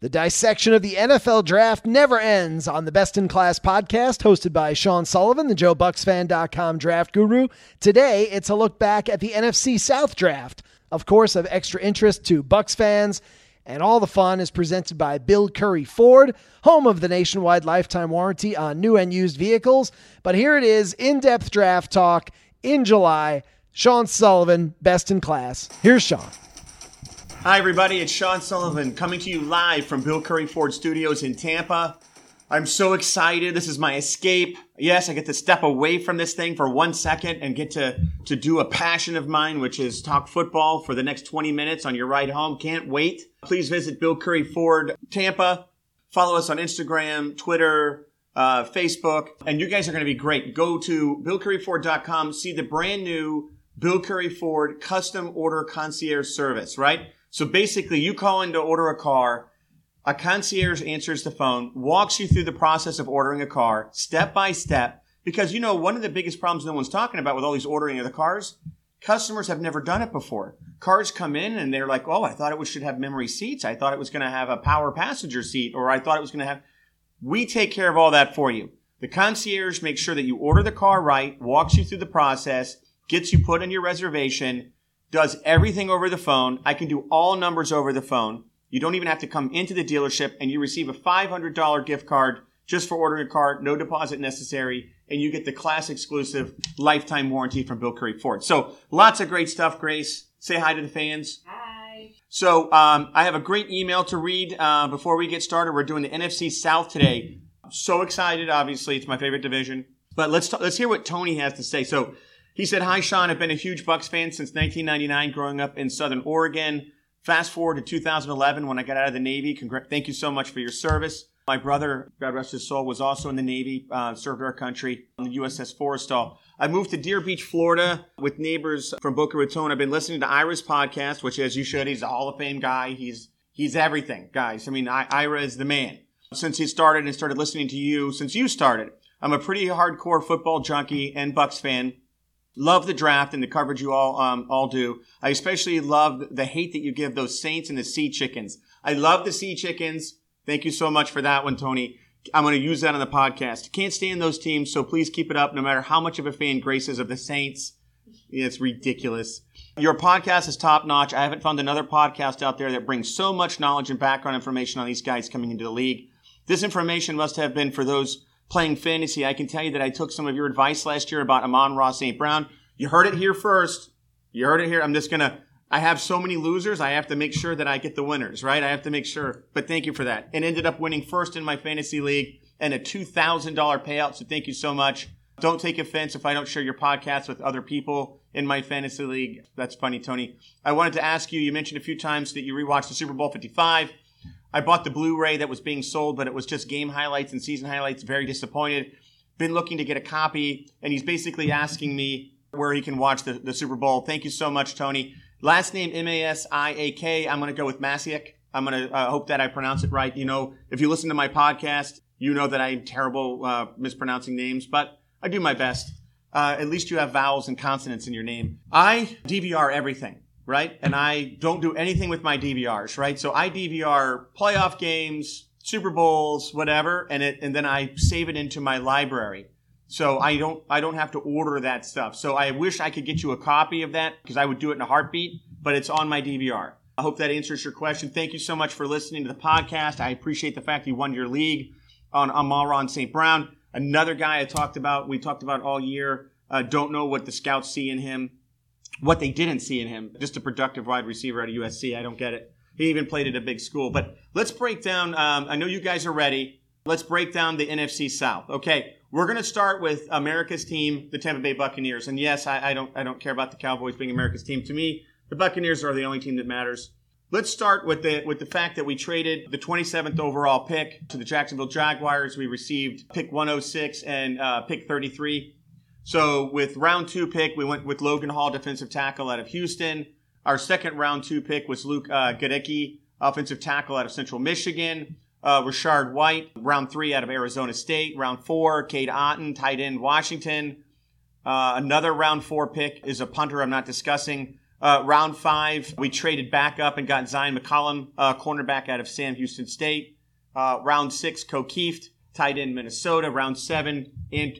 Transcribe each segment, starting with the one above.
The dissection of the NFL draft never ends on the Best in Class podcast hosted by Sean Sullivan, the JoeBucsFan.com draft guru. Today, it's a look back at the NFC South draft. Of course, of extra interest to Bucs fans, and all the fun is presented by Bill Currie Ford, home of the nationwide lifetime warranty on new and used vehicles. But here it is in depth draft talk in July. Sean Sullivan, best in class. Here's Sean. Hi, everybody. It's Sean Sullivan coming to you live from Bill Currie Ford Studios in Tampa. I'm so excited. This is my escape. Yes, I get to step away from this thing for one second and get to, to do a passion of mine, which is talk football for the next 20 minutes on your ride home. Can't wait. Please visit Bill Currie Ford Tampa. Follow us on Instagram, Twitter, uh, Facebook, and you guys are going to be great. Go to BillCurrieFord.com, see the brand new Bill Currie Ford custom order concierge service, right? So basically, you call in to order a car. A concierge answers the phone, walks you through the process of ordering a car step by step. Because you know, one of the biggest problems no one's talking about with all these ordering of the cars, customers have never done it before. Cars come in and they're like, oh, I thought it should have memory seats. I thought it was going to have a power passenger seat, or I thought it was going to have. We take care of all that for you. The concierge makes sure that you order the car right, walks you through the process, gets you put on your reservation, does everything over the phone. I can do all numbers over the phone. You don't even have to come into the dealership and you receive a $500 gift card just for ordering a car, no deposit necessary, and you get the class exclusive lifetime warranty from Bill Currie Ford. So lots of great stuff, Grace. Say hi to the fans. Hi. So um, I have a great email to read uh, before we get started. We're doing the NFC South today. I'm so excited, obviously. It's my favorite division. But let's, t- let's hear what Tony has to say. So he said, Hi, Sean. I've been a huge Bucs fan since 1999, growing up in Southern Oregon. Fast forward to 2011 when I got out of the Navy. Congr- thank you so much for your service. My brother, God rest his soul, was also in the Navy, uh, served our country on the USS Forrestal. I moved to Deer Beach, Florida with neighbors from Boca Raton. I've been listening to Ira's podcast, which, as you should, he's a Hall of Fame guy. He's he's everything, guys. I mean, I, Ira is the man. Since he started and started listening to you, since you started, I'm a pretty hardcore football junkie and Bucs fan. Love the draft and the coverage you all um, all do. I especially love the hate that you give those Saints and the Sea Chickens. I love the Sea Chickens. Thank you so much for that one, Tony. I'm going to use that on the podcast. Can't stand those teams, so please keep it up. No matter how much of a fan Grace is of the Saints, it's ridiculous. Your podcast is top notch. I haven't found another podcast out there that brings so much knowledge and background information on these guys coming into the league. This information must have been for those playing fantasy, I can tell you that I took some of your advice last year about Amon-Ra St. Brown. You heard it here first. You heard it here. I'm just going to, I have so many losers. I have to make sure that I get the winners, right? I have to make sure. But thank you for that. And ended up winning first in my fantasy league and a $2,000 payout. So thank you so much. Don't take offense if I don't share your podcast with other people in my fantasy league. That's funny, Tony. I wanted to ask you, you mentioned a few times that you rewatched the Super Bowl 55. I bought the Blu-ray that was being sold, but it was just game highlights and season highlights. Very disappointed. Been looking to get a copy, and he's basically asking me where he can watch the, the Super Bowl. Thank you so much, Tony. Last name M-A-S-I-A-K. I'm going to go with Masiak. I'm going to uh, hope that I pronounce it right. You know, if you listen to my podcast, you know that I'm terrible uh, mispronouncing names, but I do my best. Uh, at least you have vowels and consonants in your name. I DVR everything right? And I don't do anything with my DVRs, right? So I DVR playoff games, Super Bowls, whatever, and it and then I save it into my library. So I don't I don't have to order that stuff. So I wish I could get you a copy of that because I would do it in a heartbeat, but it's on my DVR. I hope that answers your question. Thank you so much for listening to the podcast. I appreciate the fact you won your league on Amon-Ra St. Brown. Another guy I talked about, we talked about all year. Uh, don't know what the scouts see in him what they didn't see in him. Just a productive wide receiver at USC. I don't get it. He even played at a big school. But let's break down. Um, I know you guys are ready. Let's break down the NFC South. Okay, we're going to start with America's team, the Tampa Bay Buccaneers. And yes, I, I don't I don't care about the Cowboys being America's team. To me, the Buccaneers are the only team that matters. Let's start with the with the fact that we traded the 27th overall pick to the Jacksonville Jaguars. We received pick 106 and uh, pick 33. So with round two pick, we went with Logan Hall, defensive tackle out of Houston. Our second round two pick was Luke uh, Goedeke, offensive tackle out of Central Michigan. Uh, Rachaad White, round three out of Arizona State. Round four, Cade Otton, tight end, Washington. Uh, another round four pick is a punter I'm not discussing. Uh, round five, we traded back up and got Zyon McCollum, uh, cornerback out of Sam Houston State. Uh, round six, Kieft, tight end Minnesota. Round seven,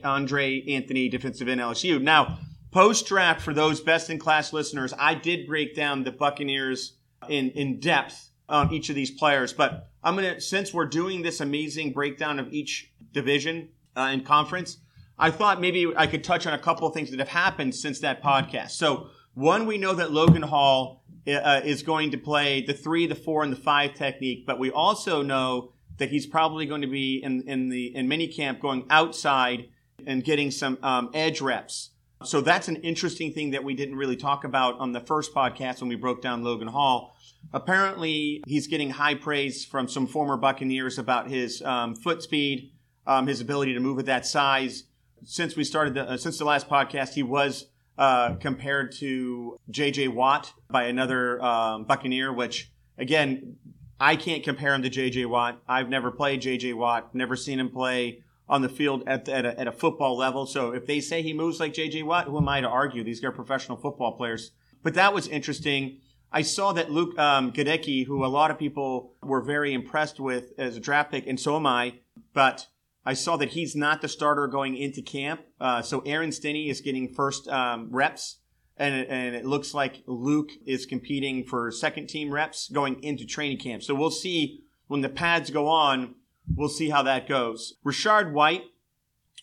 Andre Anthony, defensive end LSU. Now, post draft, for those best in class listeners, I did break down the Buccaneers in, in depth on each of these players, but I'm going to, since we're doing this amazing breakdown of each division uh, and conference, I thought maybe I could touch on a couple of things that have happened since that podcast. So, one, we know that Logan Hall uh, is going to play the three, the four, and the five technique, but we also know that he's probably going to be in, in the in mini camp going outside and getting some um, edge reps. So that's an interesting thing that we didn't really talk about on the first podcast when we broke down Logan Hall. Apparently, he's getting high praise from some former Buccaneers about his um, foot speed, um, his ability to move at that size. Since we started, the, uh, since the last podcast, he was uh, compared to J.J. Watt by another um, Buccaneer, which again, I can't compare him to J.J. Watt. I've never played J.J. Watt, never seen him play on the field at, at, a, at a football level. So if they say he moves like J.J. Watt, who am I to argue? These are professional football players. But that was interesting. I saw that Luke um, Goedeke, who a lot of people were very impressed with as a draft pick, and so am I, but I saw that he's not the starter going into camp. Uh, so Aaron Stinnie is getting first um, reps, and it, and it looks like Luke is competing for second team reps going into training camp. So we'll see when the pads go on. We'll see how that goes. Rachaad White,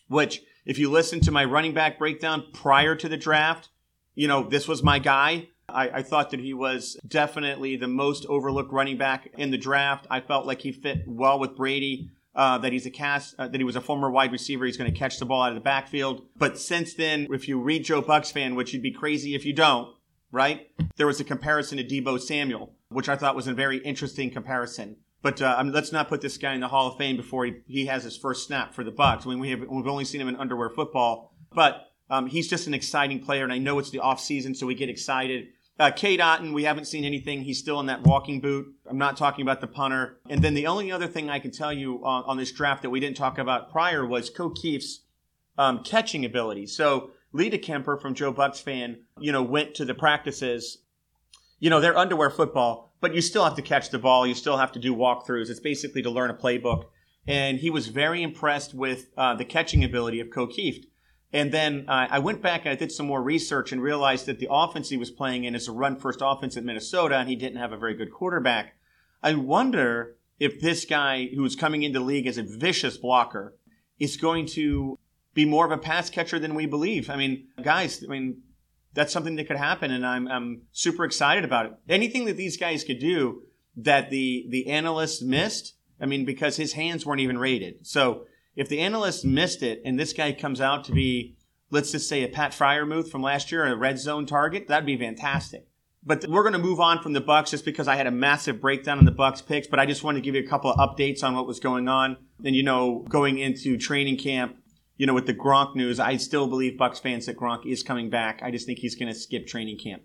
which if you listen to my running back breakdown prior to the draft, you know this was my guy. I, I, thought that he was definitely the most overlooked running back in the draft. I felt like he fit well with Brady uh, that he's a cast, uh, that he was a former wide receiver. He's going to catch the ball out of the backfield. But since then, if you read Joe Bucs fan, which you'd be crazy if you don't, right? There was a comparison to Deebo Samuel, which I thought was a very interesting comparison. But uh, I mean, let's not put this guy in the Hall of Fame before he, he has his first snap for the Bucs. I mean, we have we've only seen him in underwear football, but um, he's just an exciting player, and I know it's the off season, so we get excited. Uh, Cade Otton, we haven't seen anything. He's still in that walking boot. I'm not talking about the punter. And then the only other thing I can tell you on, on this draft that we didn't talk about prior was Ko Kieft's um, catching ability. So Lee Kemper from Joe Bucs fan, you know, went to the practices. You know, they're underwear football, but you still have to catch the ball. You still have to do walkthroughs. It's basically to learn a playbook. And he was very impressed with uh, the catching ability of Ko Kieft. And then uh, I went back and I did some more research and realized that the offense he was playing in is a run first offense at Minnesota, and he didn't have a very good quarterback. I wonder if this guy who is coming into league as a vicious blocker is going to be more of a pass catcher than we believe. I mean, guys, I mean, that's something that could happen, and I'm, I'm super excited about it. Anything that these guys could do that the, the analysts missed, I mean, because his hands weren't even rated. So if the analysts missed it and this guy comes out to be, let's just say a Pat Freiermuth from last year, a red zone target, that'd be fantastic. But we're going to move on from the Bucs just because I had a massive breakdown on the Bucs picks. But I just wanted to give you a couple of updates on what was going on. And you know, going into training camp, you know, with the Gronk news, I still believe Bucs fans that Gronk is coming back. I just think he's going to skip training camp.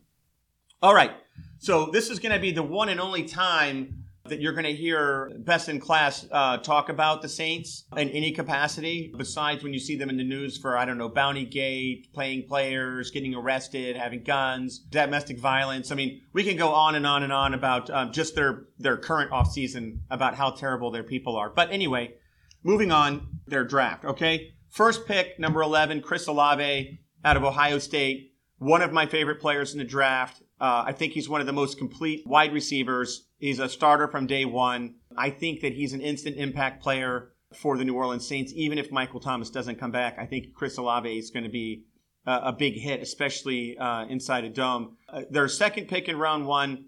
All right, so this is going to be the one and only time that you're going to hear best in class uh, talk about the Saints in any capacity, besides when you see them in the news for, I don't know, Bounty Gate, playing players, getting arrested, having guns, domestic violence. I mean, we can go on and on and on about um, just their, their current offseason, about how terrible their people are. But anyway, moving on, their draft, okay? First pick, number 11, Chris Olave out of Ohio State. One of my favorite players in the draft. Uh, I think he's one of the most complete wide receivers. He's a starter from day one. I think that he's an instant impact player for the New Orleans Saints. Even if Michael Thomas doesn't come back, I think Chris Olave is going to be uh, a big hit, especially uh, inside a dome. Uh, their second pick in round one,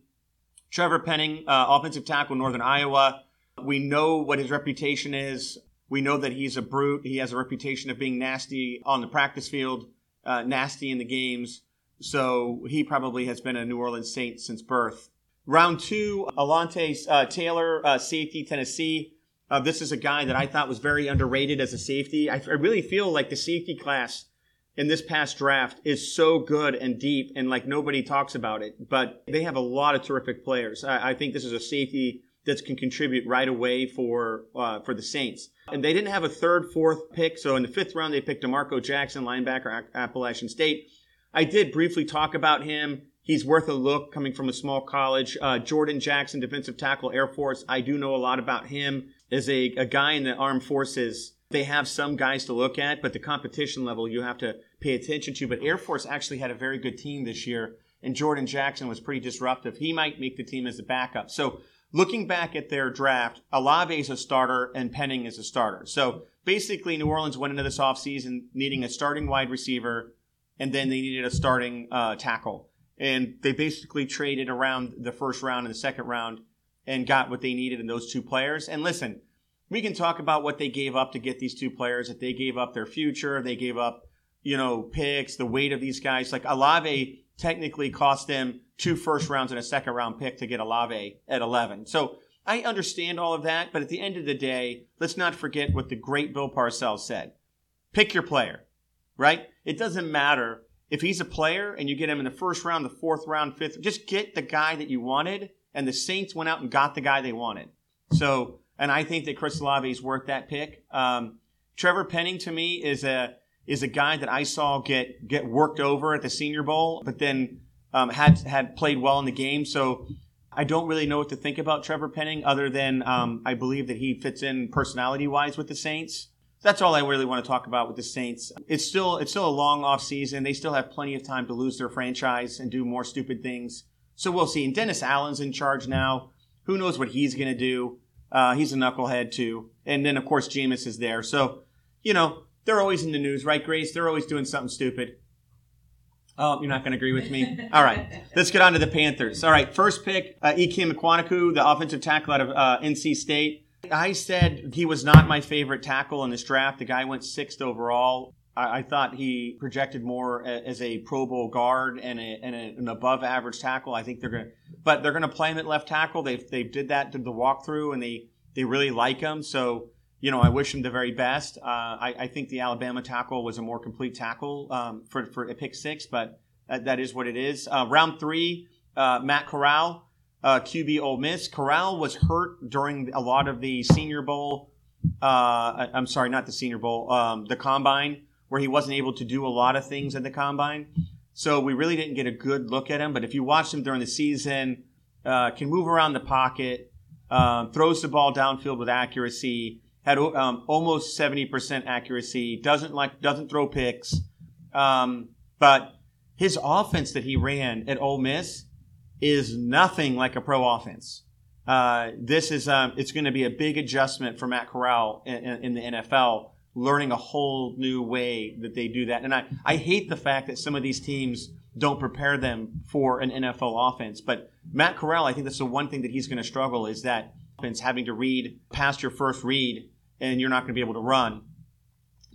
Trevor Penning, uh, offensive tackle, Northern Iowa. We know what his reputation is. We know that he's a brute. He has a reputation of being nasty on the practice field, uh, nasty in the games. So he probably has been a New Orleans Saint since birth. Round two, Alontae uh, Taylor, uh, safety, Tennessee. Uh, this is a guy that I thought was very underrated as a safety. I, I, really feel like the safety class in this past draft is so good and deep, and like nobody talks about it. But they have a lot of terrific players. I, I think this is a safety that can contribute right away for uh, for the Saints. And they didn't have a third, fourth pick, so in the fifth round they picked D'Marco Jackson, linebacker, Appalachian State. I did briefly talk about him. He's worth a look coming from a small college. Uh, Jordan Jackson, defensive tackle, Air Force. I do know a lot about him as a, a guy in the armed forces. They have some guys to look at, but the competition level you have to pay attention to. But Air Force actually had a very good team this year, and Jordan Jackson was pretty disruptive. He might make the team as a backup. So looking back at their draft, Olave is a starter and Penning is a starter. So basically, New Orleans went into this offseason needing a starting wide receiver, and then they needed a starting uh, tackle and they basically traded around the first round and the second round and got what they needed in those two players. And listen, we can talk about what they gave up to get these two players. If they gave up their future, they gave up, you know, picks, the weight of these guys. Like Olave technically cost them two first rounds and a second round pick to get Olave at 11. So I understand all of that, but at the end of the day, let's not forget what the great Bill Parcells said. Pick your player, right? It doesn't matter if he's a player and you get him in the first round, the fourth round, fifth, just get the guy that you wanted. And the Saints went out and got the guy they wanted. So, and I think that Chris Olave is worth that pick. Um, Trevor Penning to me is a is a guy that I saw get get worked over at the Senior Bowl, but then um, had had played well in the game. So I don't really know what to think about Trevor Penning, other than um, I believe that he fits in personality wise with the Saints that's all I really want to talk about with the Saints. It's still it's still a long off season. They still have plenty of time to lose their franchise and do more stupid things. So we'll see. And Dennis Allen's in charge now. Who knows what he's going to do? Uh, he's a knucklehead too. And then of course Jameis is there. So you know they're always in the news, right, Grace? They're always doing something stupid. Oh, you're not going to agree with me? All right. Let's get on to the Panthers. All right. First pick, uh, Ikem the offensive tackle out of uh, NC State. I said he was not my favorite tackle in this draft. The guy went sixth overall. I, I thought he projected more as a Pro Bowl guard and, a, and a, an above average tackle. I think they're going to, but they're going to play him at left tackle. They they did that to the walkthrough and they they really like him. So you know, I wish him the very best. Uh, I, I, think the Alabama tackle was a more complete tackle um, for for a pick six, but that, that is what it is. Uh, round three, uh, Matt Corral uh, QB Ole Miss. Corral was hurt during a lot of the Senior Bowl. Uh, I'm sorry, not the Senior Bowl, um, the Combine, where he wasn't able to do a lot of things at the Combine. So we really didn't get a good look at him. But if you watch him during the season, uh, can move around the pocket, um, throws the ball downfield with accuracy, had um, almost 70% accuracy, doesn't like doesn't throw picks. Um, but his offense that he ran at Ole Miss is nothing like a pro offense. Uh, this is um, it's going to be a big adjustment for Matt Corral in, in, the NFL, learning a whole new way that they do that. And I, I hate the fact that some of these teams don't prepare them for an NFL offense. But Matt Corral, I think that's the one thing that he's going to struggle is that offense having to read past your first read and you're not going to be able to run.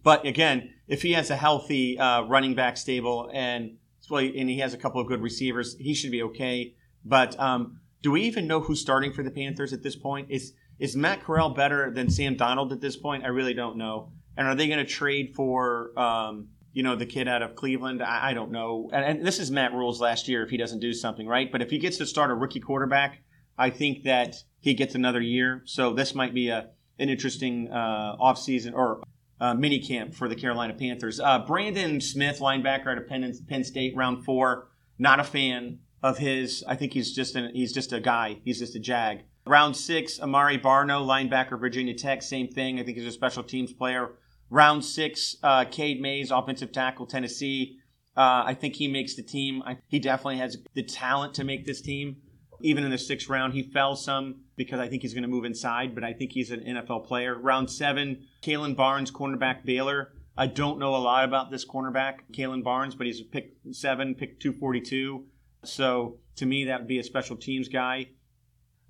But again, if he has a healthy uh, running back stable and and he has a couple of good receivers. He should be okay. But um, do we even know who's starting for the Panthers at this point? Is is Matt Corral better than Sam Darnold at this point? I really don't know. And are they going to trade for um, you know the kid out of Cleveland? I, I don't know. And, and, this is Matt Rhule's last year if he doesn't do something right. But if he gets to start a rookie quarterback, I think that he gets another year. So this might be a an interesting uh, offseason or uh, mini camp for the Carolina Panthers. Uh, Brandon Smith, linebacker out of Penn, Penn State, round four. Not a fan of his. I think he's just an, he's just a guy. He's just a jag. Round six, Amaré Barno, linebacker, Virginia Tech. Same thing. I think he's a special teams player. Round six, uh, Cade Mays, offensive tackle, Tennessee. Uh, I think he makes the team. I, he definitely has the talent to make this team. Even in the sixth round, he fell some because I think he's going to move inside, but I think he's an NFL player. Round seven, Kalon Barnes, cornerback Baylor. I don't know a lot about this cornerback, Kalon Barnes, but he's a pick seven, pick 242. So to me, that would be a special teams guy.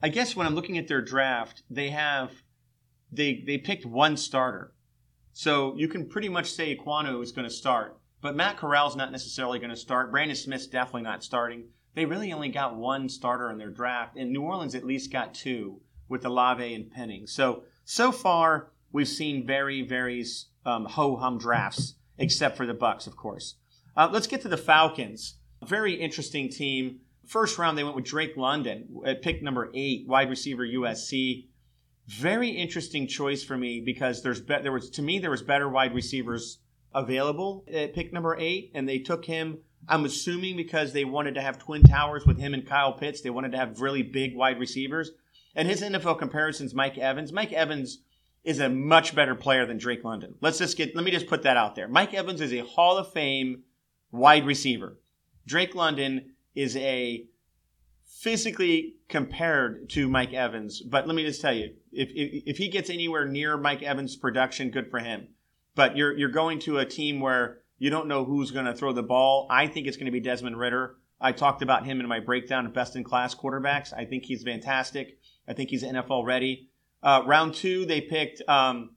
I guess when I'm looking at their draft, they have they they picked one starter. So you can pretty much say Ekwonu is going to start, but Matt Corral's not necessarily going to start. Brandon Smith's definitely not starting they really only got one starter in their draft, and New Orleans at least got two with Olave and Penning. So so far we've seen very very um, ho hum drafts, except for the Bucs, of course. Uh, let's get to the Falcons. Very interesting team. First round they went with Drake London at pick number eight, wide receiver USC. Very interesting choice for me because there's be- there was to me there was better wide receivers available at pick number eight, and they took him I'm assuming because they wanted to have twin towers with him and Kyle Pitts, they wanted to have really big wide receivers. And his NFL comparisons, Mike Evans. Mike Evans is a much better player than Drake London. Let's just get, let me just put that out there. Mike Evans is a Hall of Fame wide receiver. Drake London is a physically compared to Mike Evans. But let me just tell you, if, if, if he gets anywhere near Mike Evans' production, good for him. But you're, you're going to a team where you don't know who's going to throw the ball. I think it's going to be Desmond Ridder. I talked about him in my breakdown of best in class quarterbacks. I think he's fantastic. I think he's NFL ready. Uh, round two, they picked um,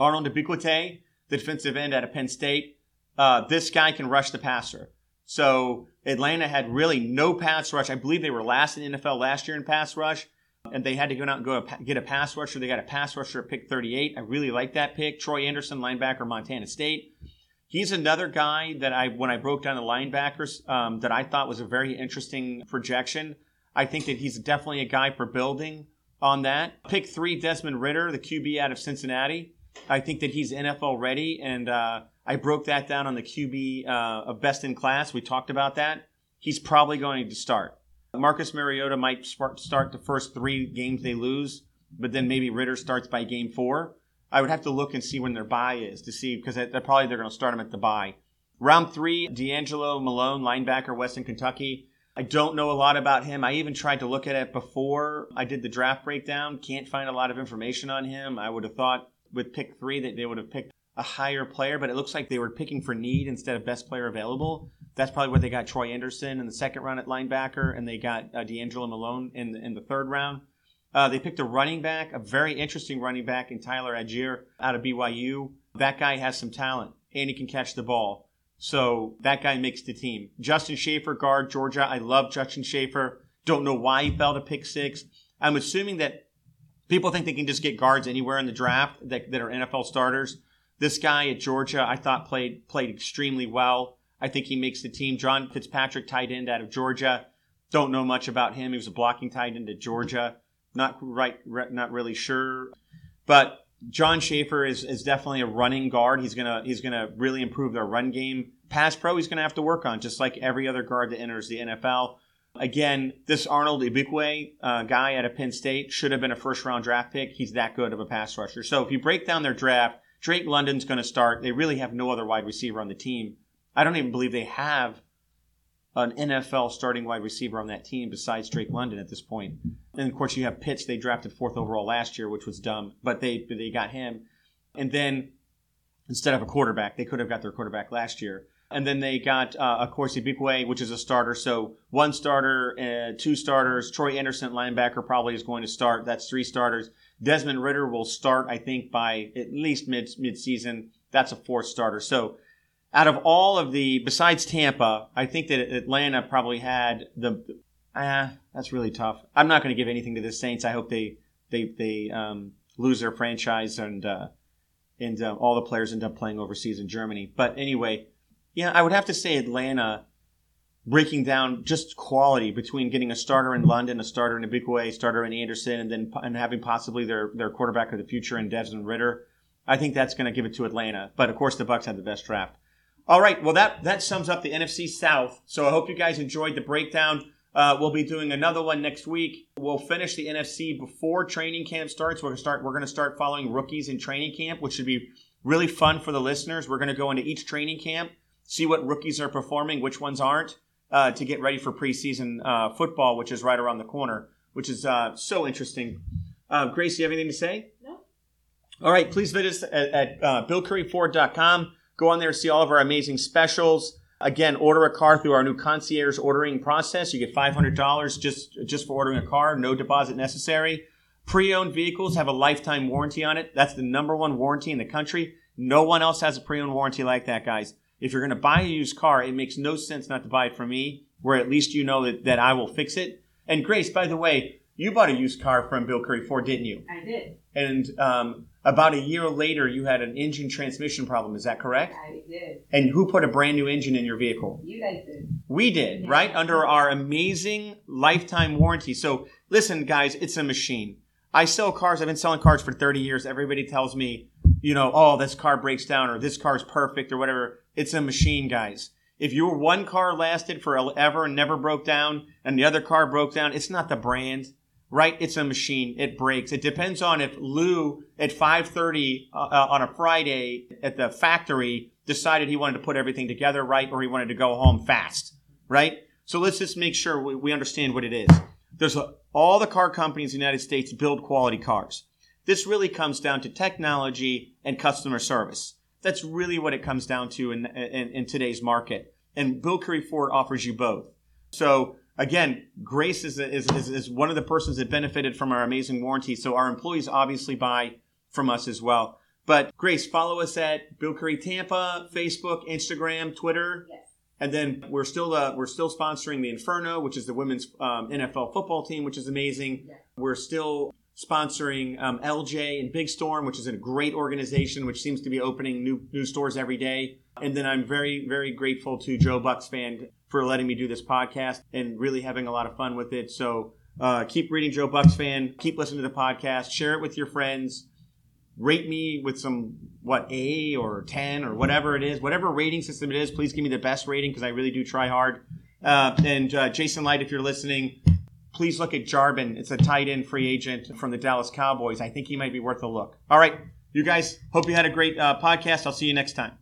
Arnold Ebiketie, the defensive end out of Penn State. Uh, this guy can rush the passer. So Atlanta had really no pass rush. I believe they were last in NFL last year in pass rush, and they had to go out and go get a pass rusher. They got a pass rusher at pick 38. I really like that pick. Troy Anderson, linebacker, Montana State. He's another guy that I, when I broke down the linebackers, um, that I thought was a very interesting projection. I think that he's definitely a guy for building on that. Pick three, Desmond Ridder, the QB out of Cincinnati. I think that he's NFL ready, and uh, I broke that down on the QB uh, of best in class. We talked about that. He's probably going to start. Marcus Mariota might start the first three games they lose, but then maybe Ridder starts by game four. I would have to look and see when their buy is to see because they're probably they're going to start him at the buy. Round three, D'Angelo Malone, linebacker, Western Kentucky. I don't know a lot about him. I even tried to look at it before I did the draft breakdown. Can't find a lot of information on him. I would have thought with pick three that they would have picked a higher player, but it looks like they were picking for need instead of best player available. That's probably where they got Troy Anderson in the second round at linebacker, and they got uh, D'Angelo Malone in the, in the third round. Uh, they picked a running back, a very interesting running back in Tyler Allgeier out of BYU. That guy has some talent and he can catch the ball. So that guy makes the team. Justin Shaffer, guard, Georgia. I love Justin Shaffer. Don't know why he fell to pick six. I'm assuming that people think they can just get guards anywhere in the draft that, that are NFL starters. This guy at Georgia, I thought played played extremely well. I think he makes the team. John Fitzpatrick, tight end out of Georgia. Don't know much about him. He was a blocking tight end at Georgia. Not right, not really sure, but John Shaffer is, is definitely a running guard. He's gonna he's gonna really improve their run game. Pass pro, he's gonna have to work on, just like every other guard that enters the NFL. Again, this Arnold Ebiketie uh, guy out of Penn State should have been a first round draft pick. He's that good of a pass rusher. So if you break down their draft, Drake London's going to start. They really have no other wide receiver on the team. I don't even believe they have an NFL starting wide receiver on that team besides Drake London at this point. And of course, you have Pitts. They drafted fourth overall last year, which was dumb, but they they got him. And then instead of a quarterback, they could have got their quarterback last year. And then they got, uh, of course, Ebiketie, which is a starter. So one starter, uh, two starters. Troy Anderson, linebacker, probably is going to start. That's three starters. Desmond Ridder will start, I think, by at least mid mid season. That's a fourth starter. So out of all of the besides Tampa, I think that Atlanta probably had the. Ah, that's really tough. I'm not going to give anything to the Saints. I hope they they they um, lose their franchise and uh, and uh, all the players end up playing overseas in Germany. But anyway, yeah, I would have to say Atlanta breaking down just quality between getting a starter in London, a starter in Ebiketie, a starter in Anderson, and then and having possibly their their quarterback of the future in Desmond Ridder. I think that's going to give it to Atlanta. But of course, the Bucs had the best draft. All right. Well, that that sums up the NFC South. So I hope you guys enjoyed the breakdown. Uh, we'll be doing another one next week. We'll finish the NFC before training camp starts. We're gonna start. We're gonna start following rookies in training camp, which should be really fun for the listeners. We're gonna go into each training camp, see what rookies are performing, which ones aren't, uh, to get ready for preseason uh, football, which is right around the corner. Which is uh, so interesting. Uh, Grace, you have anything to say? No. All right. Please visit us at, at uh, BillCurrieFord.com. Go on there, see all of our amazing specials. Again, order a car through our new concierge ordering process. You get $500 just, just for ordering a car, no deposit necessary. Pre-owned vehicles have a lifetime warranty on it. That's the number one warranty in the country. No one else has a pre-owned warranty like that, guys. If you're going to buy a used car, it makes no sense not to buy it from me, where at least you know that, that I will fix it. And Grace, by the way, you bought a used car from Bill Currie Ford, didn't you? I did. And um, about a year later, you had an engine transmission problem. Is that correct? I did. And who put a brand new engine in your vehicle? You guys did. We did, yeah. right? Under our amazing lifetime warranty. So listen, guys, it's a machine. I sell cars. I've been selling cars for 30 years. Everybody tells me, you know, oh, this car breaks down or this car is perfect or whatever. It's a machine, guys. If your one car lasted forever and never broke down, and the other car broke down, it's not the brand, right? It's a machine. It breaks. It depends on if Lou at 5:30 uh, uh, on a Friday at the factory decided he wanted to put everything together right, or he wanted to go home fast, right? So let's just make sure we, we understand what it is. There's a, all the car companies in the United States build quality cars. This really comes down to technology and customer service. That's really what it comes down to in, in, in today's market. And Bill Currie Ford offers you both. So again, Grace is, is, is, is one of the persons that benefited from our amazing warranty. So our employees obviously buy from us as well. But Grace, follow us at Bill Currie Tampa, Facebook, Instagram, Twitter. Yes. And then we're still uh, we're still sponsoring the Inferno, which is the women's um, NFL football team, which is amazing. Yeah. We're still sponsoring um, LJ and Big Storm, which is a great organization, which seems to be opening new new stores every day. And then I'm very very grateful to Joe Bucs fan for letting me do this podcast and really having a lot of fun with it. So uh, keep reading Joe Bucs fan, keep listening to the podcast, share it with your friends rate me with some what A or ten or whatever it is, whatever rating system it is. Please give me the best rating because I really do try hard. Uh, and uh, Jason Licht, if you're listening, please look at Jarwin. It's a tight end free agent from the Dallas Cowboys. I think he might be worth a look. All right, you guys. Hope you had a great uh, podcast. I'll see you next time.